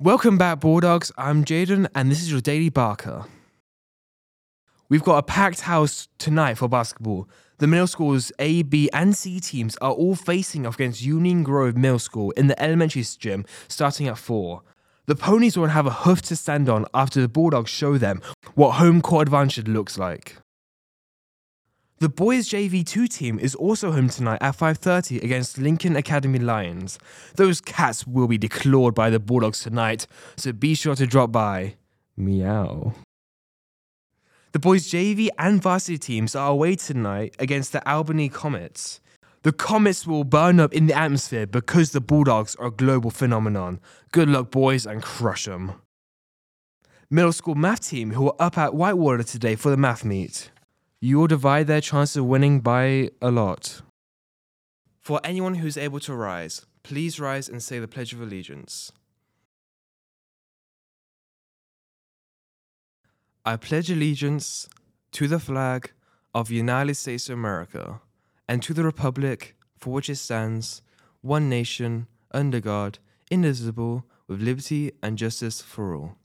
Welcome back, Bulldogs. I'm Jaden, and this is your Daily Barker. We've got a packed house tonight for basketball. The middle schools A, B, and C teams are all facing off against Union Grove Middle School in the elementary gym starting at 4. The ponies won't have a hoof to stand on after the Bulldogs show them what home court advantage looks like. The boys JV2 team is also home tonight at 5:30 against Lincoln Academy Lions. Those cats will be declawed by the Bulldogs tonight, so be sure to drop by. Meow. The boys JV and varsity teams are away tonight against the Albany Comets. The Comets will burn up in the atmosphere because the Bulldogs are a global phenomenon. Good luck, boys, and crush them. Middle school math team who are up at Whitewater today for the math meet. You will divide their chance of winning by a lot. For anyone who's able to rise, please rise and say the Pledge of Allegiance. I pledge allegiance to the flag of the United States of America and to the republic for which it stands, one nation, under God, indivisible, with liberty and justice for all.